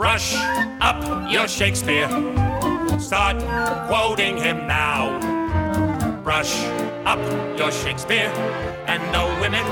Brush up your Shakespeare. Start quoting him now. Brush up your Shakespeare, and the women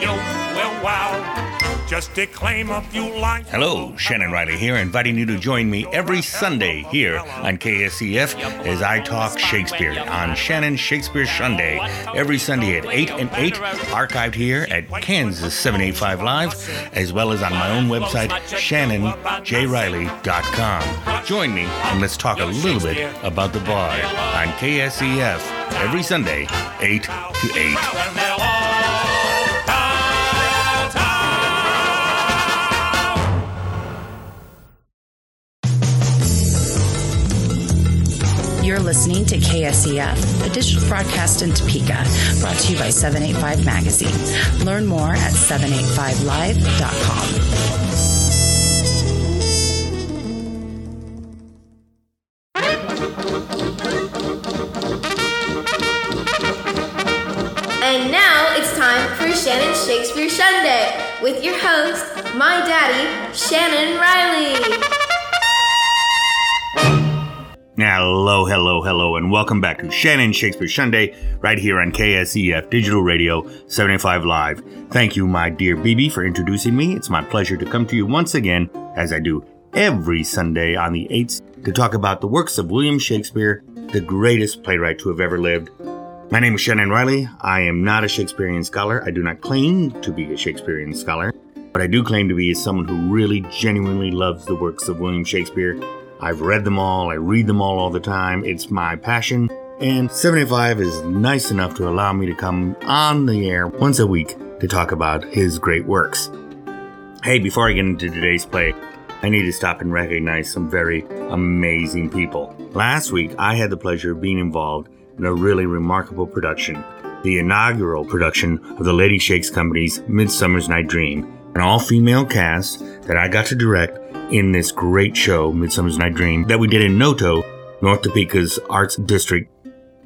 you will wow. Just declaim a few lines. Hello, Shannon Riley here, inviting you to join me every Sunday here on KSEF as I talk Shakespeare on Shannon Shakespeare Sunday. Every Sunday at 8 and 8, archived here at Kansas 785 Live, as well as on my own website, shannonjriley.com. Join me and let's talk a little bit about the Bard on KSEF every Sunday, 8 to 8. You're listening to KSEF, a digital broadcast in Topeka, brought to you by 785 Magazine. Learn more at 785live.com. And now it's time for Shannon Shakespeare Sunday with your host, my daddy, Shannon Riley. Hello, hello, hello, and welcome back to Shannon Shakespeare Sunday, right here on KSEF Digital Radio 75 Live. Thank you, my dear BB, for introducing me. It's my pleasure to come to you once again, as I do every Sunday on the 8th, to talk about the works of William Shakespeare, the greatest playwright to have ever lived. My name is Shannon Riley. I am not a Shakespearean scholar. I do not claim to be a Shakespearean scholar, but I do claim to be someone who really genuinely loves the works of William Shakespeare. I've read them all, I read them all all the time. It's my passion. And 75 is nice enough to allow me to come on the air once a week to talk about his great works. Hey, before I get into today's play, I need to stop and recognize some very amazing people. Last week, I had the pleasure of being involved in a really remarkable production, the inaugural production of the Lady Shakes Company's Midsummer's Night Dream, an all female cast that I got to direct in this great show, Midsummer's Night Dream, that we did in Noto, North Topeka's Arts District.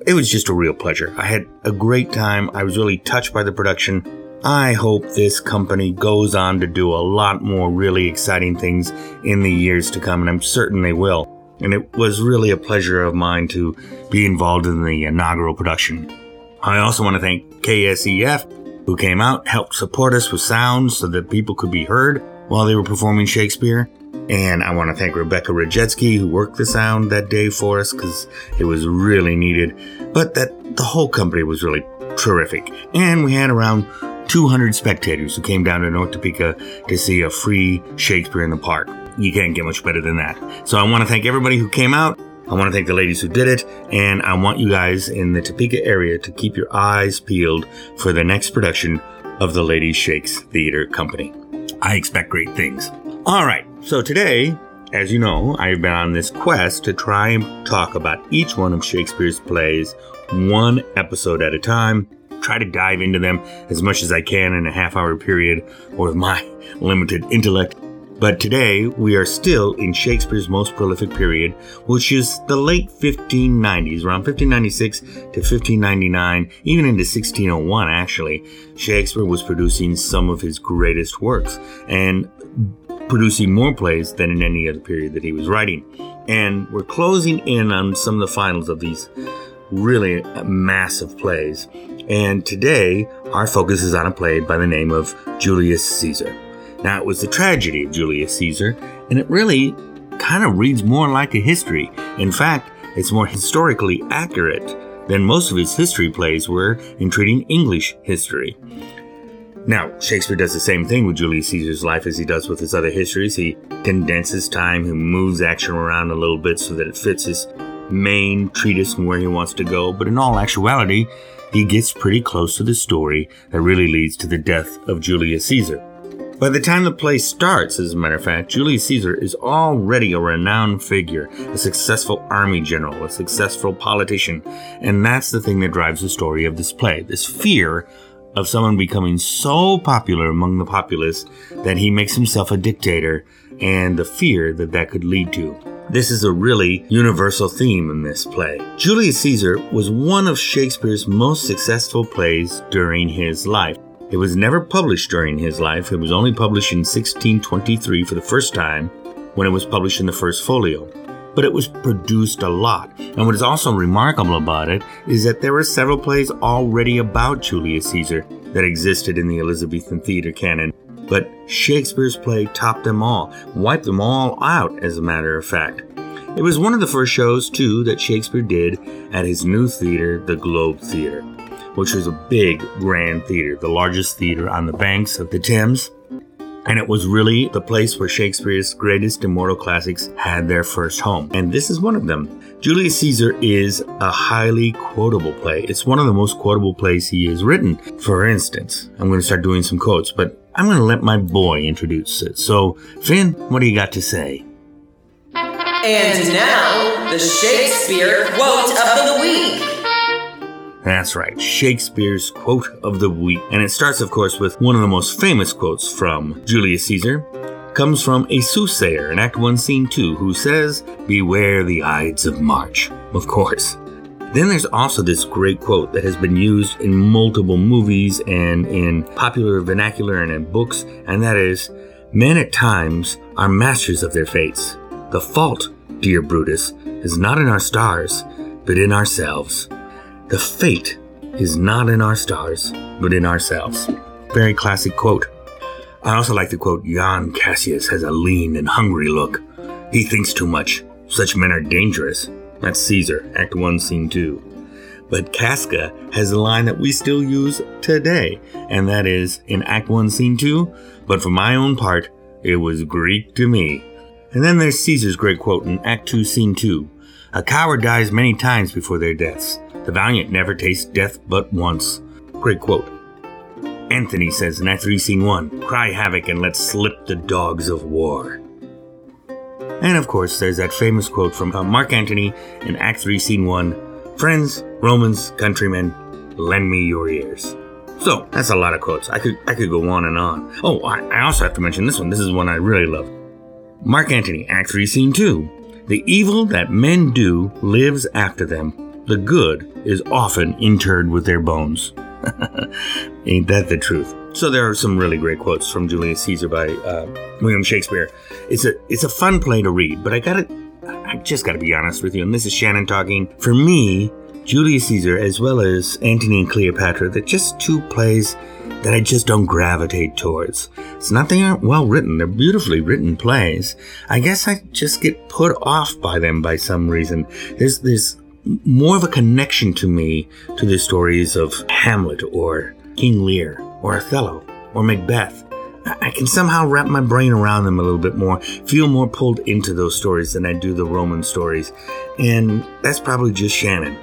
It was just a real pleasure. I had a great time. I was really touched by the production. I hope this company goes on to do a lot more really exciting things in the years to come, and I'm certain they will. And it was really a pleasure of mine to be involved in the inaugural production. I also want to thank KSEF, who came out, helped support us with sound so that people could be heard while they were performing Shakespeare. And I want to thank Rebecca Rajetsky, who worked the sound that day for us because it was really needed. But that the whole company was really terrific. And we had around 200 spectators who came down to North Topeka to see a free Shakespeare in the Park. You can't get much better than that. So I want to thank everybody who came out. I want to thank the ladies who did it, and I want you guys in the Topeka area to keep your eyes peeled for the next production of the Lady Shakes Theater Company. I expect great things. All right, so today, as you know, I've been on this quest to try and talk about each one of Shakespeare's plays one episode at a time. Try to dive into them as much as I can in a half hour period with my limited intellect. But today, we are still in Shakespeare's most prolific period, which is the late 1590s, around 1596 to 1599, even into 1601, actually. Shakespeare was producing some of his greatest works and producing more plays than in any other period that he was writing. And we're closing in on some of the finals of these really massive plays. And today, our focus is on a play by the name of Julius Caesar. Now, it was the tragedy of Julius Caesar, and it really kind of reads more like a history. In fact, it's more historically accurate than most of his history plays were in treating English history. Now, Shakespeare does the same thing with Julius Caesar's life as he does with his other histories. He condenses time, he moves action around a little bit so that it fits his main treatise and where he wants to go, but in all actuality, he gets pretty close to the story that really leads to the death of Julius Caesar. By the time the play starts, as a matter of fact, Julius Caesar is already a renowned figure, a successful army general, a successful politician, and that's the thing that drives the story of this play this fear of someone becoming so popular among the populace that he makes himself a dictator, and the fear that that could lead to. This is a really universal theme in this play. Julius Caesar was one of Shakespeare's most successful plays during his life. It was never published during his life. It was only published in 1623 for the first time. when it was published in the first folio, but it was produced a lot. And what is also remarkable about it is that there were several plays already about Julius Caesar that existed in the Elizabethan theater canon, but Shakespeare's play topped them all, wiped them all out, as a matter of fact. It was one of the first shows, too, that Shakespeare did at his new theater, the Globe Theater, which was a big, grand theater, the largest theater on the banks of the Thames. And it was really the place where Shakespeare's greatest immortal classics had their first home. And this is one of them. Julius Caesar is a highly quotable play. It's one of the most quotable plays he has written. For instance, I'm going to start doing some quotes, but I'm going to let my boy introduce it. So, Finn, what do you got to say? And now, the Shakespeare quote of the week. That's right, Shakespeare's quote of the week. And it starts, of course, with one of the most famous quotes from Julius Caesar. Comes from a soothsayer in Act 1, Scene 2, who says, Beware the Ides of March. Of course. Then there's also this great quote that has been used in multiple movies and in popular vernacular and in books, and that is, Men at times are masters of their fates. The fault, dear Brutus, is not in our stars, but in ourselves. The fate is not in our stars, but in ourselves. Very classic quote. I also like the quote Jan Cassius has a lean and hungry look. He thinks too much. Such men are dangerous. That's Caesar, Act 1, Scene 2. But Casca has a line that we still use today, and that is in Act 1, Scene 2. But for my own part, it was Greek to me. And then there's Caesar's great quote in Act 2, Scene 2 A coward dies many times before their deaths. The valiant never taste death but once. Great quote. Antony says in Act 3, Scene 1 Cry havoc and let slip the dogs of war. And of course, there's that famous quote from uh, Mark Antony in Act 3, Scene 1 Friends, Romans, countrymen, lend me your ears. So that's a lot of quotes. I could I could go on and on. Oh, I, I also have to mention this one. This is one I really love. Mark Antony, Act 3, Scene 2. The evil that men do lives after them. The good is often interred with their bones. Ain't that the truth? So there are some really great quotes from Julius Caesar by uh, William Shakespeare. It's a it's a fun play to read, but I gotta I just gotta be honest with you, and this is Shannon talking. For me, Julius Caesar as well as Antony and Cleopatra, they're just two plays that I just don't gravitate towards. It's not they aren't well written, they're beautifully written plays. I guess I just get put off by them by some reason. There's there's more of a connection to me to the stories of Hamlet or King Lear or Othello or Macbeth. I can somehow wrap my brain around them a little bit more, feel more pulled into those stories than I do the Roman stories. And that's probably just Shannon.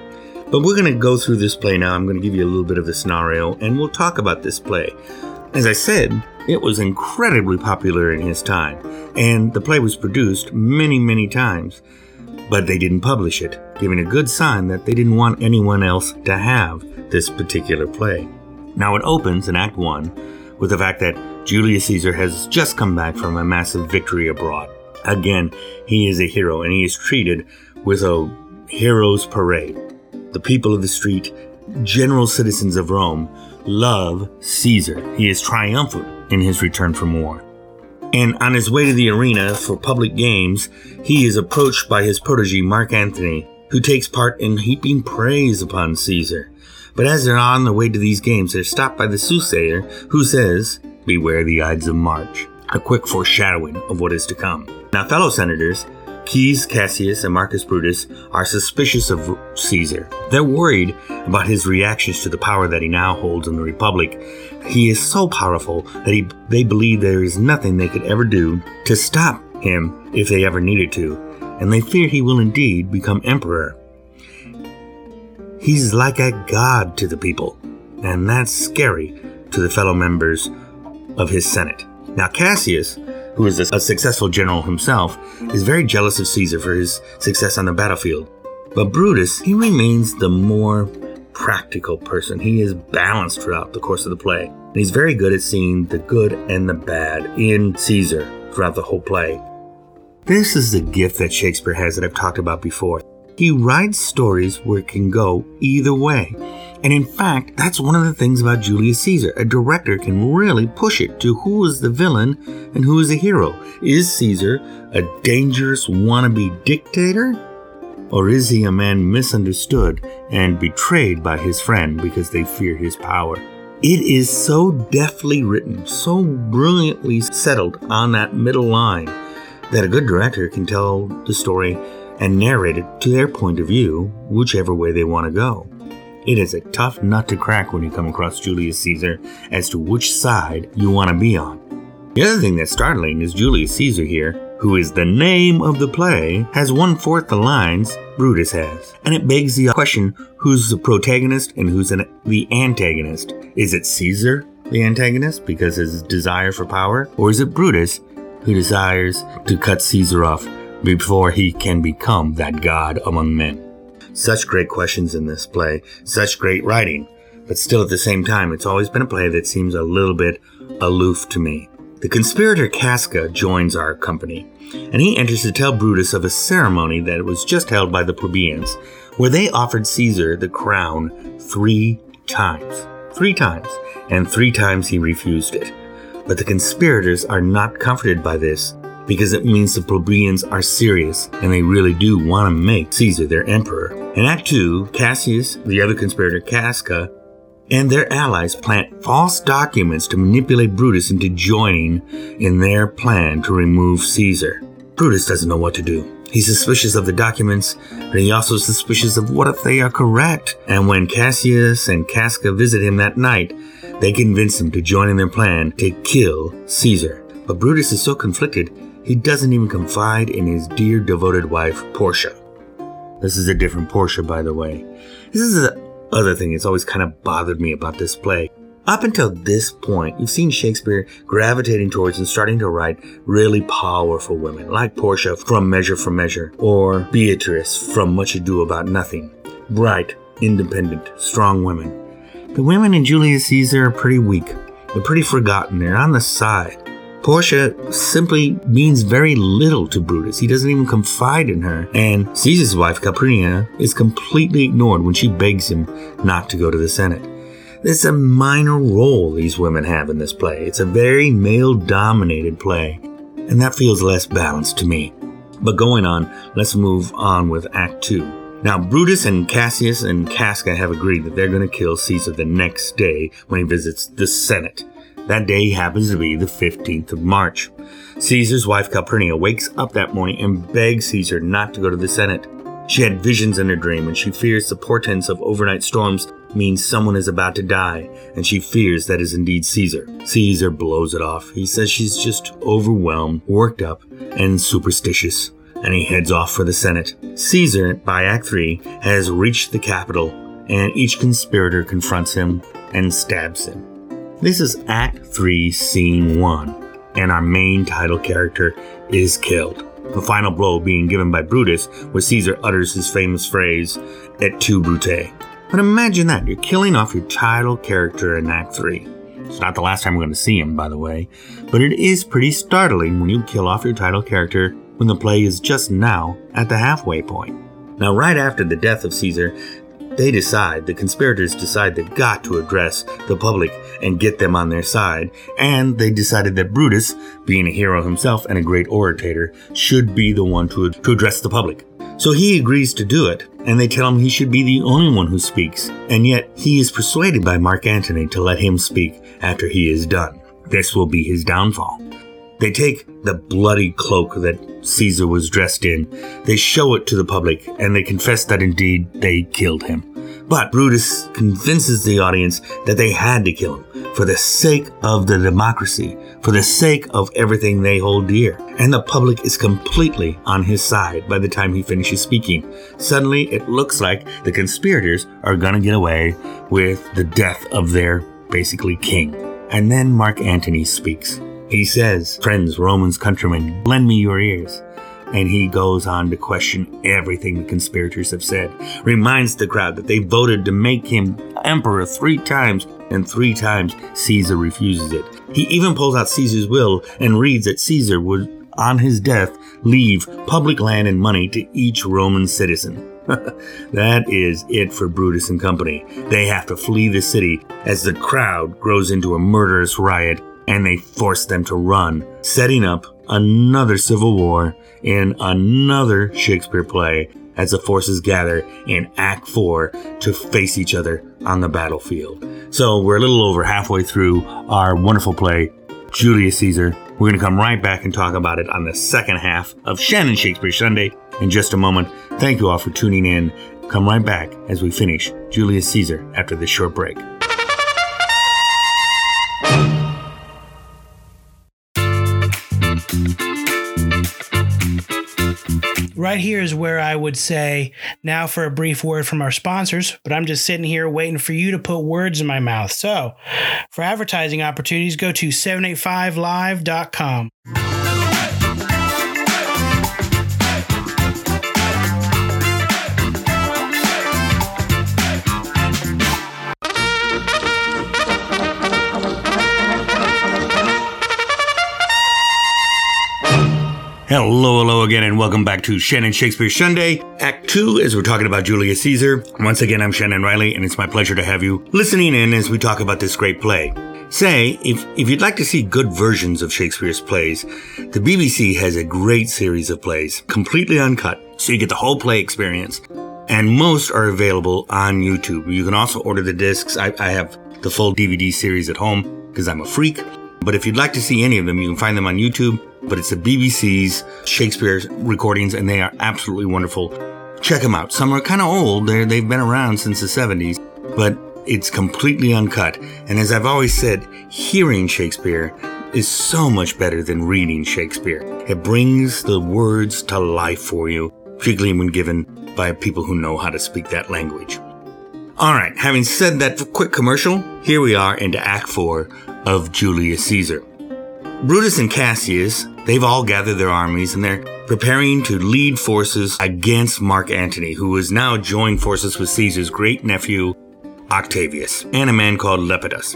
But we're going to go through this play now. I'm going to give you a little bit of the scenario and we'll talk about this play. As I said, it was incredibly popular in his time, and the play was produced many, many times, but they didn't publish it, giving a good sign that they didn't want anyone else to have this particular play. Now it opens in Act 1 with the fact that Julius Caesar has just come back from a massive victory abroad. Again, he is a hero and he is treated with a hero's parade. The people of the street, general citizens of Rome, love Caesar. He is triumphant in his return from war. And on his way to the arena for public games, he is approached by his protege Mark Antony, who takes part in heaping praise upon Caesar. But as they're on the way to these games, they're stopped by the soothsayer, who says, Beware the Ides of March, a quick foreshadowing of what is to come. Now, fellow senators, Caius Cassius and Marcus Brutus are suspicious of Caesar. They're worried about his reactions to the power that he now holds in the Republic. He is so powerful that he, they believe there is nothing they could ever do to stop him if they ever needed to, and they fear he will indeed become emperor. He's like a god to the people, and that's scary to the fellow members of his Senate. Now, Cassius who is a successful general himself, is very jealous of Caesar for his success on the battlefield. But Brutus, he remains the more practical person. He is balanced throughout the course of the play. And he's very good at seeing the good and the bad in Caesar throughout the whole play. This is the gift that Shakespeare has that I've talked about before. He writes stories where it can go either way. And in fact, that's one of the things about Julius Caesar. A director can really push it to who is the villain and who is the hero. Is Caesar a dangerous wannabe dictator? Or is he a man misunderstood and betrayed by his friend because they fear his power? It is so deftly written, so brilliantly settled on that middle line that a good director can tell the story and narrate it to their point of view, whichever way they want to go. It is a tough nut to crack when you come across Julius Caesar as to which side you want to be on. The other thing that's startling is Julius Caesar here, who is the name of the play, has one fourth the lines Brutus has. And it begs the question who's the protagonist and who's an, the antagonist? Is it Caesar, the antagonist, because his desire for power? Or is it Brutus, who desires to cut Caesar off before he can become that god among men? Such great questions in this play, such great writing, but still at the same time, it's always been a play that seems a little bit aloof to me. The conspirator Casca joins our company, and he enters to tell Brutus of a ceremony that was just held by the plebeians, where they offered Caesar the crown three times. Three times, and three times he refused it. But the conspirators are not comforted by this because it means the plebeians are serious and they really do want to make Caesar their emperor. In Act 2, Cassius, the other conspirator Casca, and their allies plant false documents to manipulate Brutus into joining in their plan to remove Caesar. Brutus doesn't know what to do. He's suspicious of the documents, but he's also suspicious of what if they are correct. And when Cassius and Casca visit him that night, they convince him to join in their plan to kill Caesar. But Brutus is so conflicted, he doesn't even confide in his dear devoted wife, Portia. This is a different Portia, by the way. This is the other thing that's always kind of bothered me about this play. Up until this point, you've seen Shakespeare gravitating towards and starting to write really powerful women, like Portia from Measure for Measure, or Beatrice from Much Ado About Nothing. Bright, independent, strong women. The women in Julius Caesar are pretty weak. They're pretty forgotten. They're on the side. Portia simply means very little to Brutus. He doesn't even confide in her. And Caesar's wife, Calpurnia, is completely ignored when she begs him not to go to the Senate. It's a minor role these women have in this play. It's a very male dominated play, and that feels less balanced to me. But going on, let's move on with Act 2. Now, Brutus and Cassius and Casca have agreed that they're going to kill Caesar the next day when he visits the Senate. That day happens to be the 15th of March. Caesar's wife Calpurnia wakes up that morning and begs Caesar not to go to the Senate. She had visions in her dream and she fears the portents of overnight storms means someone is about to die, and she fears that is indeed Caesar. Caesar blows it off. He says she's just overwhelmed, worked up, and superstitious, and he heads off for the Senate. Caesar, by Act 3, has reached the capital, and each conspirator confronts him and stabs him. This is Act 3, Scene 1, and our main title character is killed. The final blow being given by Brutus, where Caesar utters his famous phrase, Et tu, Brute, but imagine that, you're killing off your title character in Act 3. It's not the last time we're going to see him, by the way, but it is pretty startling when you kill off your title character when the play is just now at the halfway point. Now, right after the death of Caesar, they decide, the conspirators decide they've got to address the public and get them on their side, and they decided that Brutus, being a hero himself and a great orator, should be the one to, to address the public. So he agrees to do it, and they tell him he should be the only one who speaks, and yet he is persuaded by Mark Antony to let him speak after he is done. This will be his downfall. They take the bloody cloak that Caesar was dressed in, they show it to the public, and they confess that indeed they killed him. But Brutus convinces the audience that they had to kill him for the sake of the democracy, for the sake of everything they hold dear. And the public is completely on his side by the time he finishes speaking. Suddenly, it looks like the conspirators are gonna get away with the death of their basically king. And then Mark Antony speaks. He says, Friends, Romans, countrymen, lend me your ears and he goes on to question everything the conspirators have said. Reminds the crowd that they voted to make him emperor three times, and three times Caesar refuses it. He even pulls out Caesar's will and reads that Caesar would, on his death, leave public land and money to each Roman citizen. that is it for Brutus and company. They have to flee the city as the crowd grows into a murderous riot and they force them to run, setting up another civil war in another Shakespeare play as the forces gather in Act 4 to face each other on the battlefield. So we're a little over halfway through our wonderful play, Julius Caesar. We're going to come right back and talk about it on the second half of Shannon Shakespeare Sunday in just a moment. Thank you all for tuning in. Come right back as we finish Julius Caesar after this short break. Right here is where I would say now for a brief word from our sponsors, but I'm just sitting here waiting for you to put words in my mouth. So for advertising opportunities, go to 785live.com. Hello, hello again, and welcome back to Shannon Shakespeare Sunday, Act 2, as we're talking about Julius Caesar. Once again, I'm Shannon Riley, and it's my pleasure to have you listening in as we talk about this great play. Say, if, if you'd like to see good versions of Shakespeare's plays, the BBC has a great series of plays, completely uncut, so you get the whole play experience. And most are available on YouTube. You can also order the discs. I, I have the full DVD series at home because I'm a freak. But if you'd like to see any of them, you can find them on YouTube but it's the BBC's Shakespeare recordings, and they are absolutely wonderful. Check them out. Some are kind of old; they they've been around since the '70s, but it's completely uncut. And as I've always said, hearing Shakespeare is so much better than reading Shakespeare. It brings the words to life for you, particularly when given by people who know how to speak that language. All right, having said that quick commercial, here we are into Act 4 of Julius Caesar. Brutus and Cassius, they've all gathered their armies and they're preparing to lead forces against Mark Antony, who has now joined forces with Caesar's great nephew, Octavius, and a man called Lepidus.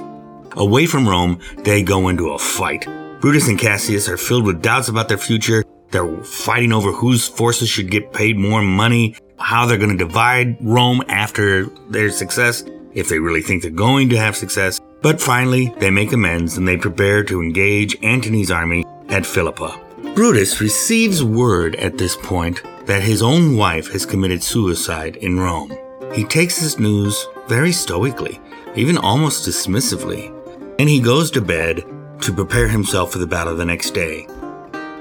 Away from Rome, they go into a fight. Brutus and Cassius are filled with doubts about their future. They're fighting over whose forces should get paid more money, how they're going to divide Rome after their success, if they really think they're going to have success. But finally, they make amends and they prepare to engage Antony's army at Philippi. Brutus receives word at this point that his own wife has committed suicide in Rome. He takes this news very stoically, even almost dismissively, and he goes to bed to prepare himself for the battle the next day.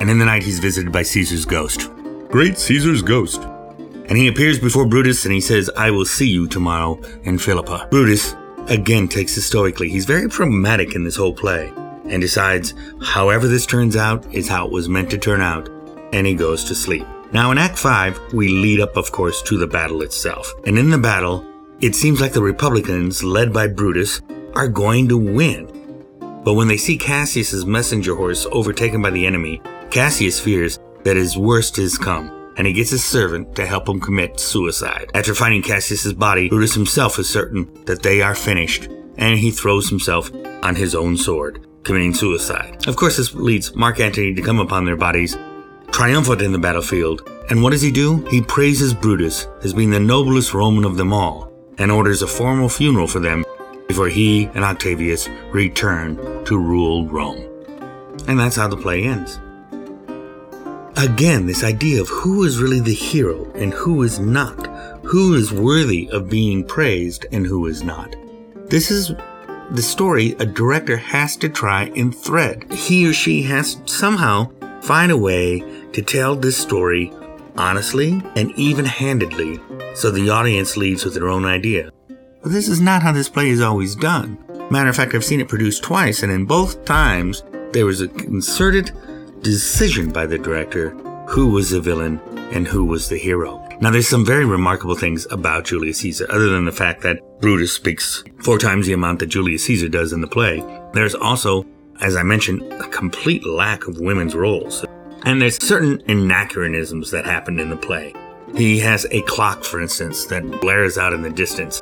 And in the night, he's visited by Caesar's ghost. Great Caesar's ghost. And he appears before Brutus and he says, I will see you tomorrow in Philippi. Brutus again takes it stoically. He's very pragmatic in this whole play and decides however this turns out is how it was meant to turn out, and he goes to sleep. Now, in Act 5, we lead up, of course, to the battle itself. And in the battle, it seems like the Republicans, led by Brutus, are going to win. But when they see Cassius's messenger horse overtaken by the enemy, Cassius fears that his worst has come and he gets his servant to help him commit suicide. After finding Cassius's body, Brutus himself is certain that they are finished, and he throws himself on his own sword, committing suicide. Of course, this leads Mark Antony to come upon their bodies, triumphant in the battlefield. And what does he do? He praises Brutus as being the noblest Roman of them all, and orders a formal funeral for them before he and Octavius return to rule Rome. And that's how the play ends. Again, this idea of who is really the hero and who is not, who is worthy of being praised and who is not. This is the story a director has to try and thread. He or she has somehow find a way to tell this story honestly and even handedly so the audience leaves with their own idea. But this is not how this play is always done. Matter of fact, I've seen it produced twice, and in both times, there was a concerted decision by the director who was the villain and who was the hero. Now, there's some very remarkable things about Julius Caesar, other than the fact that Brutus speaks four times the amount that Julius Caesar does in the play. There's also, as I mentioned, a complete lack of women's roles. And there's certain anachronisms that happen in the play. He has a clock, for instance, that blares out in the distance.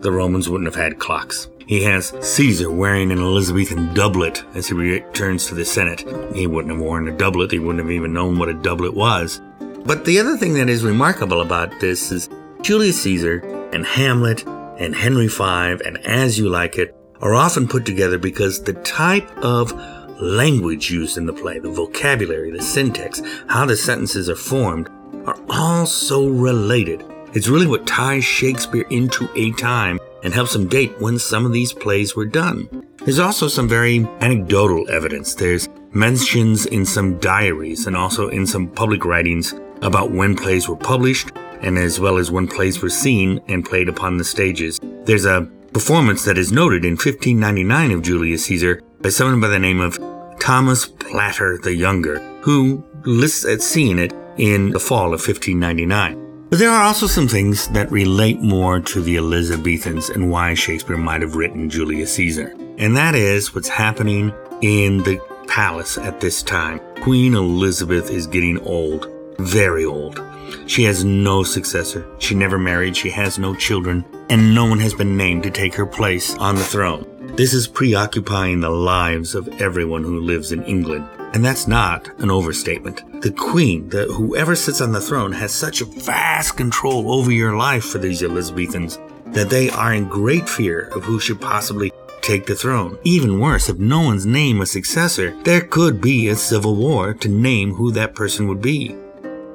The Romans wouldn't have had clocks. He has Caesar wearing an Elizabethan doublet as he returns to the Senate. He wouldn't have worn a doublet, he wouldn't have even known what a doublet was. But the other thing that is remarkable about this is Julius Caesar and Hamlet and Henry V and As You Like It are often put together because the type of language used in the play, the vocabulary, the syntax, how the sentences are formed, are all so related. It's really what ties Shakespeare into a time and helps him date when some of these plays were done. There's also some very anecdotal evidence. There's mentions in some diaries and also in some public writings about when plays were published and as well as when plays were seen and played upon the stages. There's a performance that is noted in 1599 of Julius Caesar by someone by the name of Thomas Platter the Younger, who lists at seeing it in the fall of 1599. But there are also some things that relate more to the Elizabethans and why Shakespeare might have written Julius Caesar. And that is what's happening in the palace at this time. Queen Elizabeth is getting old, very old. She has no successor. She never married. She has no children. And no one has been named to take her place on the throne. This is preoccupying the lives of everyone who lives in England. And that's not an overstatement. The queen, the, whoever sits on the throne, has such a vast control over your life for these Elizabethans that they are in great fear of who should possibly take the throne. Even worse, if no one's named a successor, there could be a civil war to name who that person would be.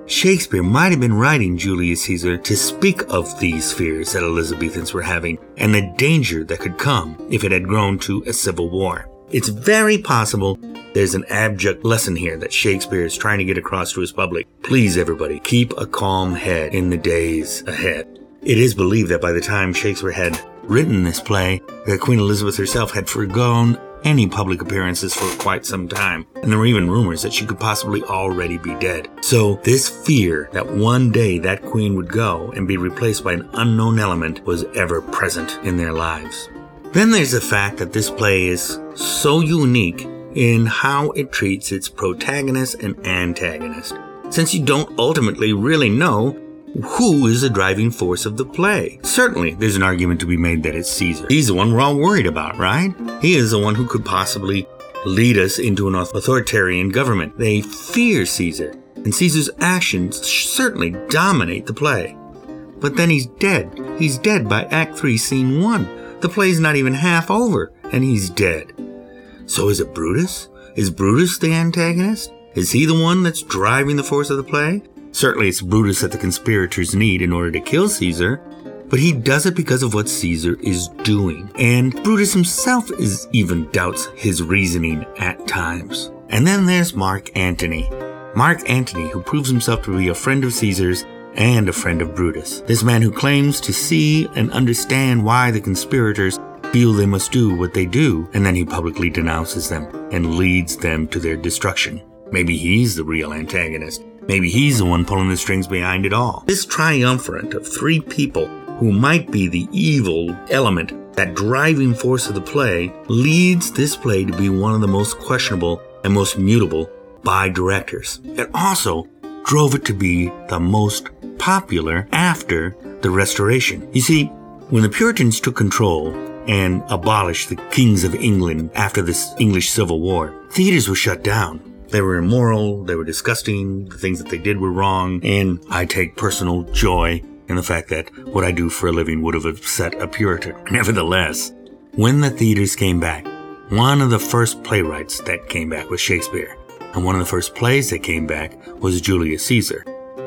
Shakespeare might have been writing Julius Caesar to speak of these fears that Elizabethans were having and the danger that could come if it had grown to a civil war. It's very possible there's an abject lesson here that Shakespeare is trying to get across to his public. Please, everybody, keep a calm head in the days ahead. It is believed that by the time Shakespeare had written this play, that Queen Elizabeth herself had forgone any public appearances for quite some time, and there were even rumors that she could possibly already be dead. So, this fear that one day that queen would go and be replaced by an unknown element was ever present in their lives. Then there's the fact that this play is so unique in how it treats its protagonist and antagonist, since you don't ultimately really know who is the driving force of the play? Certainly, there's an argument to be made that it's Caesar. He's the one we're all worried about, right? He is the one who could possibly lead us into an authoritarian government. They fear Caesar, and Caesar's actions certainly dominate the play. But then he's dead. He's dead by Act 3, Scene 1. The play's not even half over, and he's dead. So is it Brutus? Is Brutus the antagonist? Is he the one that's driving the force of the play? Certainly, it's Brutus that the conspirators need in order to kill Caesar, but he does it because of what Caesar is doing. And Brutus himself is even doubts his reasoning at times. And then there's Mark Antony. Mark Antony, who proves himself to be a friend of Caesar's and a friend of Brutus. This man who claims to see and understand why the conspirators feel they must do what they do, and then he publicly denounces them and leads them to their destruction. Maybe he's the real antagonist. Maybe he's the one pulling the strings behind it all. This triumvirate of three people who might be the evil element, that driving force of the play, leads this play to be one of the most questionable and most mutable by directors. It also drove it to be the most popular after the Restoration. You see, when the Puritans took control and abolished the kings of England after this English Civil War, theaters were shut down. They were immoral, they were disgusting, the things that they did were wrong, and I take personal joy in the fact that what I do for a living would have upset a Puritan. Nevertheless, when the theaters came back, one of the first playwrights that came back was Shakespeare, and one of the first plays that came back was Julius Caesar.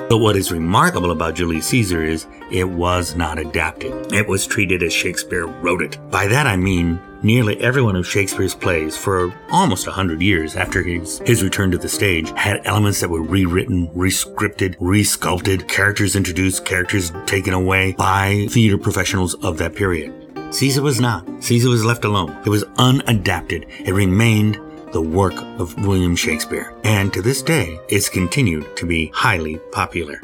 But what is remarkable about Julius Caesar is it was not adapted. It was treated as Shakespeare wrote it. By that I mean nearly every one of Shakespeare's plays for almost a hundred years after his, his return to the stage had elements that were rewritten, rescripted, resculpted, characters introduced, characters taken away by theater professionals of that period. Caesar was not. Caesar was left alone. It was unadapted. It remained the work of William Shakespeare, and to this day, it's continued to be highly popular.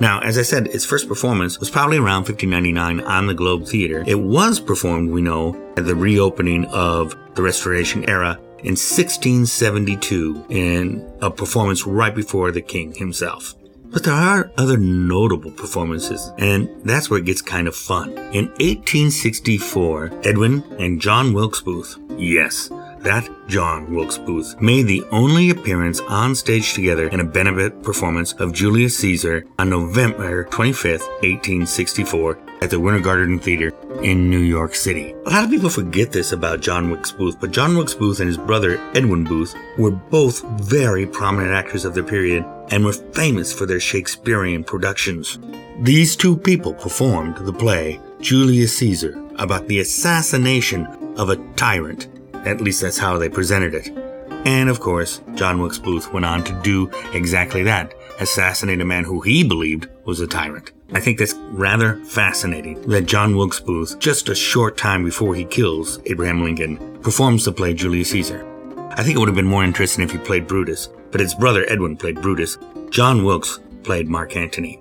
Now, as I said, its first performance was probably around 1599 on the Globe Theater. It was performed, we know, at the reopening of the Restoration era in 1672 in a performance right before the king himself. But there are other notable performances, and that's where it gets kind of fun. In 1864, Edwin and John Wilkes Booth, yes, that John Wilkes Booth, made the only appearance on stage together in a benefit performance of Julius Caesar on November 25th, 1864, at the Winter Garden Theater in New York City. A lot of people forget this about John Wilkes Booth, but John Wilkes Booth and his brother Edwin Booth were both very prominent actors of their period and were famous for their Shakespearean productions. These two people performed the play Julius Caesar about the assassination of a tyrant. At least that's how they presented it. And of course, John Wilkes Booth went on to do exactly that assassinate a man who he believed was a tyrant. I think that's rather fascinating that John Wilkes Booth, just a short time before he kills Abraham Lincoln, performs the play Julius Caesar. I think it would have been more interesting if he played Brutus, but his brother Edwin played Brutus. John Wilkes played Mark Antony.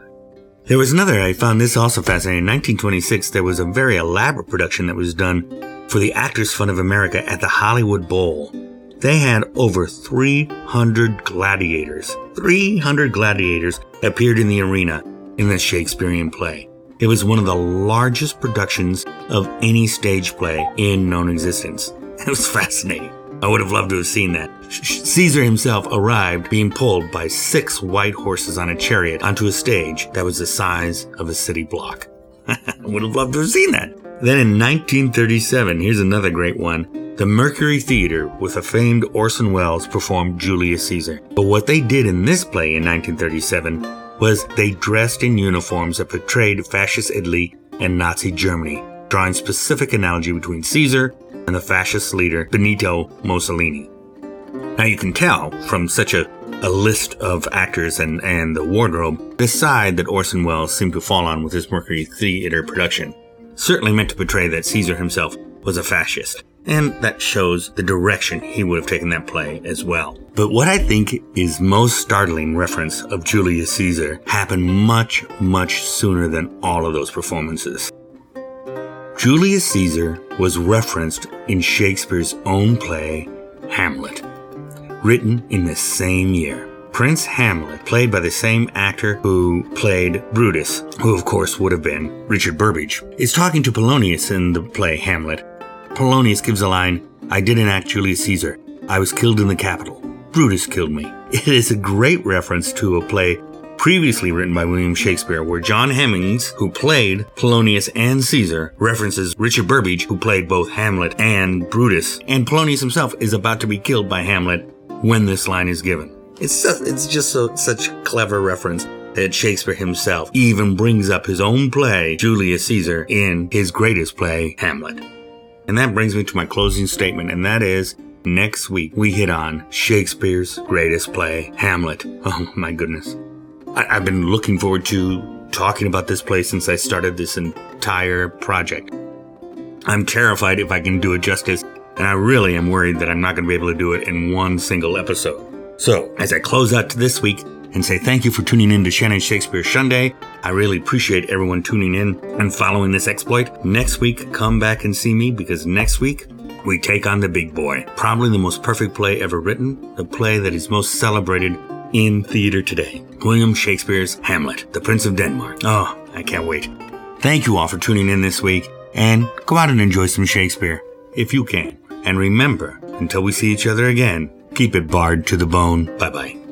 There was another, I found this also fascinating. In 1926, there was a very elaborate production that was done for the Actors Fund of America at the Hollywood Bowl. They had over 300 gladiators. 300 gladiators appeared in the arena in the Shakespearean play. It was one of the largest productions of any stage play in known existence. It was fascinating. I would have loved to have seen that. Caesar himself arrived being pulled by six white horses on a chariot onto a stage that was the size of a city block. I would have loved to have seen that. Then in 1937, here's another great one. The Mercury Theater with the famed Orson Welles performed Julius Caesar. But what they did in this play in 1937 was they dressed in uniforms that portrayed fascist Italy and Nazi Germany, drawing specific analogy between Caesar and the fascist leader Benito Mussolini. Now you can tell from such a, a list of actors and, and the wardrobe, the side that Orson Welles seemed to fall on with his Mercury Theater production certainly meant to portray that Caesar himself was a fascist. And that shows the direction he would have taken that play as well. But what I think is most startling reference of Julius Caesar happened much, much sooner than all of those performances. Julius Caesar was referenced in Shakespeare's own play, Hamlet, written in the same year. Prince Hamlet, played by the same actor who played Brutus, who of course would have been Richard Burbage, is talking to Polonius in the play Hamlet. Polonius gives a line, I didn't act Julius Caesar. I was killed in the Capitol. Brutus killed me. It is a great reference to a play previously written by William Shakespeare, where John Hemmings, who played Polonius and Caesar, references Richard Burbage, who played both Hamlet and Brutus, and Polonius himself is about to be killed by Hamlet when this line is given. It's it's just so, such clever reference that Shakespeare himself even brings up his own play, Julius Caesar, in his greatest play, Hamlet. And that brings me to my closing statement, and that is next week we hit on Shakespeare's greatest play, Hamlet. Oh my goodness. I, have been looking forward to talking about this play since I started this entire project. I'm terrified if I can do it justice, and I really am worried that I'm not going to be able to do it in one single episode. So, as I close out this week and say thank you for tuning in to Shannon Shakespeare Sunday, I really appreciate everyone tuning in and following this exploit. Next week, come back and see me because next week, we take on the big boy. Probably the most perfect play ever written, the play that is most celebrated in theater today. William Shakespeare's Hamlet, the Prince of Denmark. Oh, I can't wait. Thank you all for tuning in this week, and go out and enjoy some Shakespeare, if you can. And remember, until we see each other again, keep it barred to the bone. Bye bye.